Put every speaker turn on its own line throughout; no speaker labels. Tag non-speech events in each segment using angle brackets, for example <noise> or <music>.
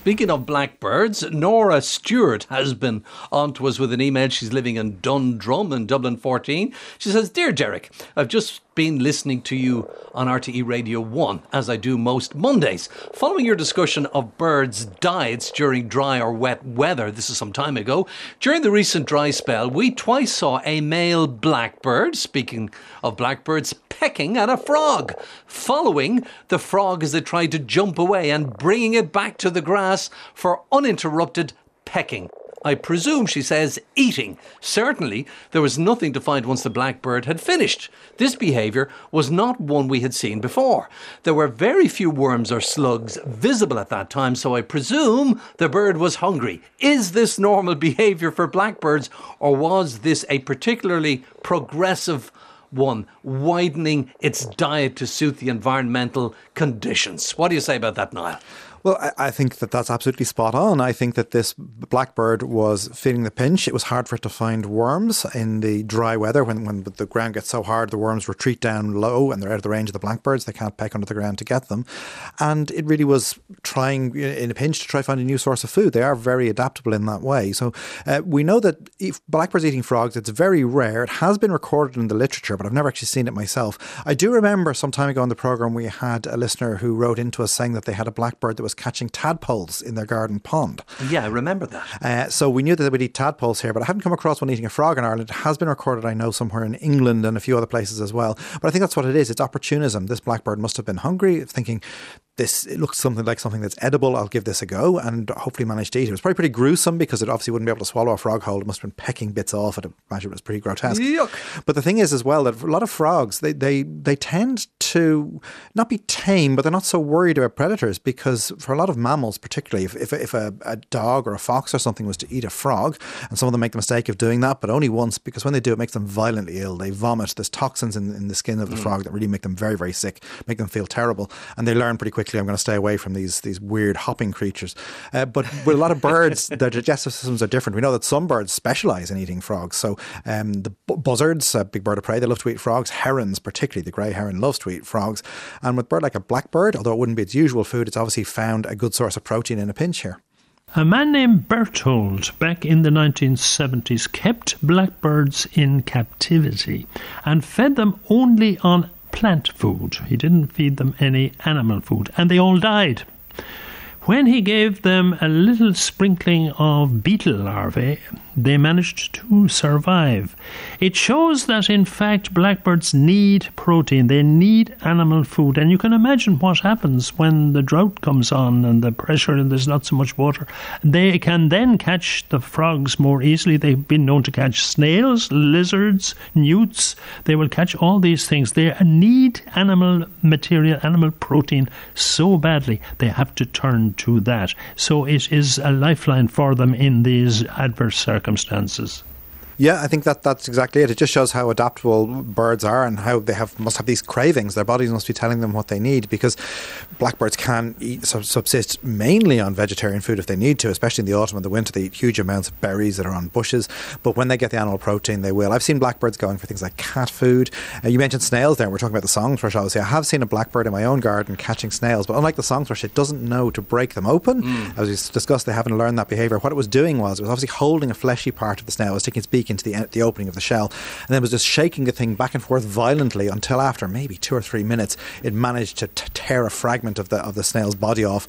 Speaking of blackbirds, Nora Stuart has been on to us with an email. She's living in Dundrum in Dublin 14. She says, Dear Derek, I've just been listening to you on RTE Radio 1, as I do most Mondays. Following your discussion of birds' diets during dry or wet weather, this is some time ago, during the recent dry spell, we twice saw a male blackbird, speaking of blackbirds, pecking at a frog, following the frog as it tried to jump away and bringing it back to the grass for uninterrupted pecking. I presume she says eating. Certainly, there was nothing to find once the blackbird had finished. This behaviour was not one we had seen before. There were very few worms or slugs visible at that time, so I presume the bird was hungry. Is this normal <laughs> behaviour for blackbirds, or was this a particularly progressive one, widening its diet to suit the environmental conditions? What do you say about that, Niall?
Well, I, I, think that that's absolutely spot on. I think that this blackbird was feeling the pinch. It was hard for it to find worms in the dry weather when, when the ground gets so hard, the worms retreat down low and they're out of the range of the blackbirds. They can't peck under the ground to get them. And it really was trying in a pinch to try find a new source of food. They are very adaptable in that way. So uh, we know that if blackbirds eating frogs, it's very rare. It has been recorded in the literature, but I've never actually seen it myself. I do remember some time ago on the program we had a listener who wrote into us saying that they had a blackbird that was was catching tadpoles in their garden pond.
Yeah, I remember that.
Uh, so we knew that we'd eat tadpoles here, but I haven't come across one eating a frog in Ireland. It has been recorded, I know, somewhere in England and a few other places as well. But I think that's what it is. It's opportunism. This blackbird must have been hungry, thinking, this it looks something like something that's edible. I'll give this a go and hopefully manage to eat it. It was probably pretty gruesome because it obviously wouldn't be able to swallow a frog whole. It must have been pecking bits off it. I imagine it was pretty grotesque.
Yuck.
But the thing is as well that a lot of frogs they, they they tend to not be tame, but they're not so worried about predators because for a lot of mammals, particularly if if, if a, a dog or a fox or something was to eat a frog, and some of them make the mistake of doing that, but only once because when they do it makes them violently ill. They vomit. There's toxins in, in the skin of the mm. frog that really make them very very sick, make them feel terrible, and they learn pretty quickly. I'm going to stay away from from these these weird hopping creatures. Uh, but with a lot of birds, their <laughs> digestive systems are different. We know that some birds specialize in eating frogs. So um, the buzzards, a big bird of prey, they love to eat frogs. Herons, particularly the grey heron, loves to eat frogs. And with bird like a blackbird, although it wouldn't be its usual food, it's obviously found a good source of protein in a pinch here.
A man named Berthold back in the 1970s kept blackbirds in captivity and fed them only on plant food. He didn't feed them any animal food, and they all died. When he gave them a little sprinkling of beetle larvae, they managed to survive. It shows that, in fact, blackbirds need protein, they need animal food. And you can imagine what happens when the drought comes on and the pressure and there's not so much water. They can then catch the frogs more easily. They've been known to catch snails, lizards, newts. They will catch all these things. They need animal material, animal protein so badly, they have to turn to that. So it is a lifeline for them in these adverse circumstances circumstances.
Yeah, I think that that's exactly it. It just shows how adaptable birds are and how they have must have these cravings. Their bodies must be telling them what they need because blackbirds can eat subsist mainly on vegetarian food if they need to, especially in the autumn and the winter. They eat huge amounts of berries that are on bushes, but when they get the animal protein, they will. I've seen blackbirds going for things like cat food. Uh, you mentioned snails there. We're talking about the song thrush. Obviously, I have seen a blackbird in my own garden catching snails, but unlike the song thrush, it doesn't know to break them open. Mm. As we discussed, they haven't learned that behavior. What it was doing was it was obviously holding a fleshy part of the snail, it was sticking its beak into the the opening of the shell, and then was just shaking the thing back and forth violently until after maybe two or three minutes, it managed to t- tear a fragment of the of the snail's body off,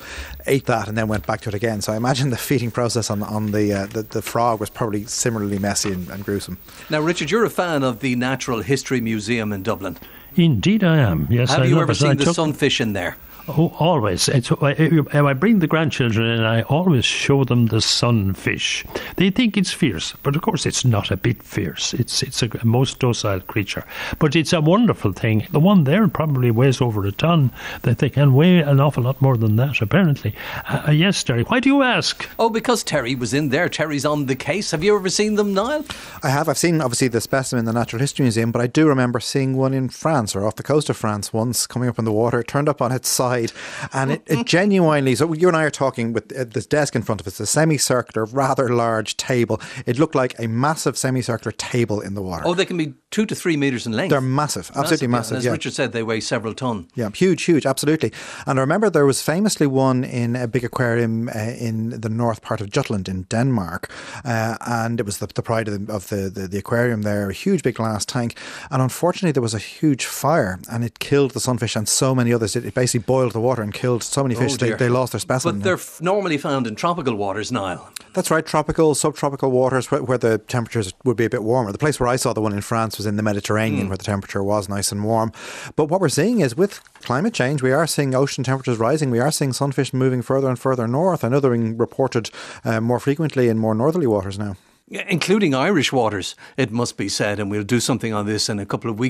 ate that, and then went back to it again. So I imagine the feeding process on on the uh, the, the, frog was probably similarly messy and, and gruesome.
Now, Richard, you're a fan of the Natural History Museum in Dublin.
Indeed, I am. Yes, I am.
have
I
you ever seen
I
the sunfish in there?
Oh, always. It's, I bring the grandchildren and I always show them the sunfish. They think it's fierce, but of course it's not a bit fierce. It's it's a most docile creature, but it's a wonderful thing. The one there probably weighs over a ton. That they can weigh an awful lot more than that, apparently. Uh, uh, yes, Terry. Why do you ask?
Oh, because Terry was in there. Terry's on the case. Have you ever seen them, Niall?
I have. I've seen obviously the specimen in the Natural History Museum, but I do remember seeing one in France or off the coast of France once coming up in the water. It turned up on its side side, and it, it genuinely. So you and I are talking with uh, this desk in front of us, a semicircular, rather large table. It looked like a massive semicircular table in the water.
Oh, they can be two to three meters in length.
They're massive, absolutely massive.
yeah. As
yeah.
Richard said, they weigh several ton.
Yeah, huge, huge, absolutely. And I remember there was famously one in a big aquarium uh, in the north part of Jutland in Denmark, uh, and it was the, the pride of, the, of the, the, the aquarium there, a huge big glass tank. And unfortunately, there was a huge fire, and it killed the sunfish and so many others. It, it basically boiled the water and killed so many fish.
Oh,
they, they lost their specimen.
But they're f- normally found in tropical waters, Niall.
That's right, tropical, subtropical waters where, where the temperatures would be a bit warmer. The place where I saw the one in France was in the Mediterranean, where the temperature was nice and warm. But what we're seeing is with climate change, we are seeing ocean temperatures rising. We are seeing sunfish moving further and further north. I know they're being reported uh, more frequently in more northerly waters now.
Including Irish waters, it must be said, and we'll do something on this in a couple of weeks.